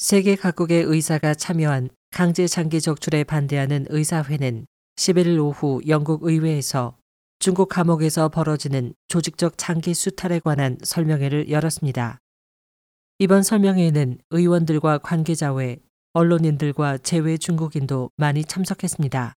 세계 각국의 의사가 참여한 강제 장기 적출에 반대하는 의사회는 11일 오후 영국 의회에서 중국 감옥에서 벌어지는 조직적 장기 수탈에 관한 설명회를 열었습니다. 이번 설명회에는 의원들과 관계자 외 언론인들과 제외 중국인도 많이 참석했습니다.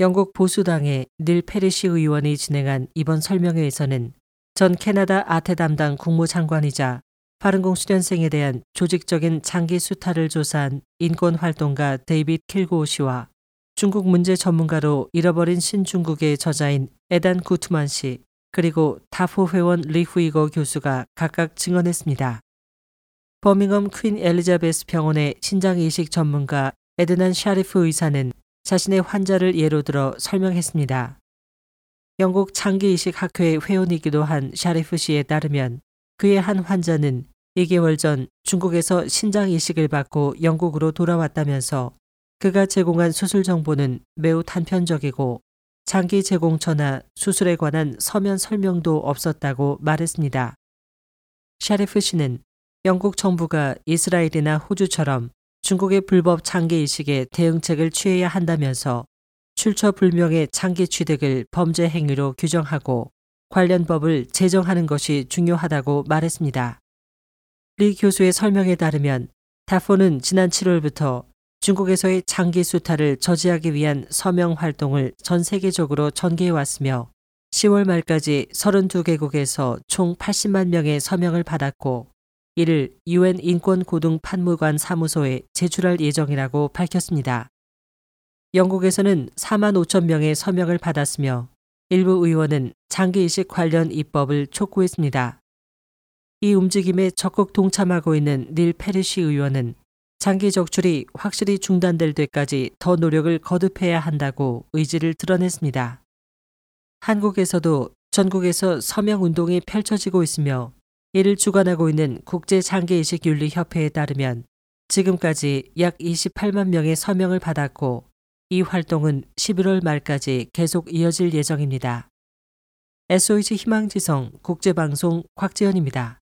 영국 보수당의 닐 페리시 의원이 진행한 이번 설명회에서는 전 캐나다 아태 담당 국무장관이자 파룬궁 수련생에 대한 조직적인 장기 수탈을 조사한 인권활동가 데이빗 킬고 씨와 중국 문제 전문가로 잃어버린 신중국의 저자인 에단 구트만 씨 그리고 다포 회원 리후이거 교수가 각각 증언했습니다. 버밍엄 퀸 엘리자베스 병원의 신장 이식 전문가 에드난 샤리프 의사는 자신의 환자를 예로 들어 설명했습니다. 영국 장기 이식 학회의 회원이기도 한 샤리프 씨에 따르면 그의 한 환자는 2개월 전 중국에서 신장 이식을 받고 영국으로 돌아왔다면서 그가 제공한 수술 정보는 매우 단편적이고 장기 제공처나 수술에 관한 서면 설명도 없었다고 말했습니다. 샤레프 씨는 영국 정부가 이스라엘이나 호주처럼 중국의 불법 장기 이식에 대응책을 취해야 한다면서 출처 불명의 장기 취득을 범죄 행위로 규정하고 관련 법을 제정하는 것이 중요하다고 말했습니다. 리 교수의 설명에 따르면 다포는 지난 7월부터 중국에서의 장기 수탈을 저지하기 위한 서명 활동을 전 세계적으로 전개해 왔으며 10월 말까지 32개국에서 총 80만 명의 서명을 받았고 이를 유엔 인권 고등 판무관 사무소에 제출할 예정이라고 밝혔습니다. 영국에서는 4만 5천 명의 서명을 받았으며 일부 의원은 장기 이식 관련 입법을 촉구했습니다. 이 움직임에 적극 동참하고 있는 닐 페르시 의원은 장기 적출이 확실히 중단될 때까지 더 노력을 거듭해야 한다고 의지를 드러냈습니다. 한국에서도 전국에서 서명 운동이 펼쳐지고 있으며 이를 주관하고 있는 국제 장기이식 윤리 협회에 따르면 지금까지 약 28만 명의 서명을 받았고 이 활동은 11월 말까지 계속 이어질 예정입니다. SOH 희망지성 국제방송 곽지연입니다.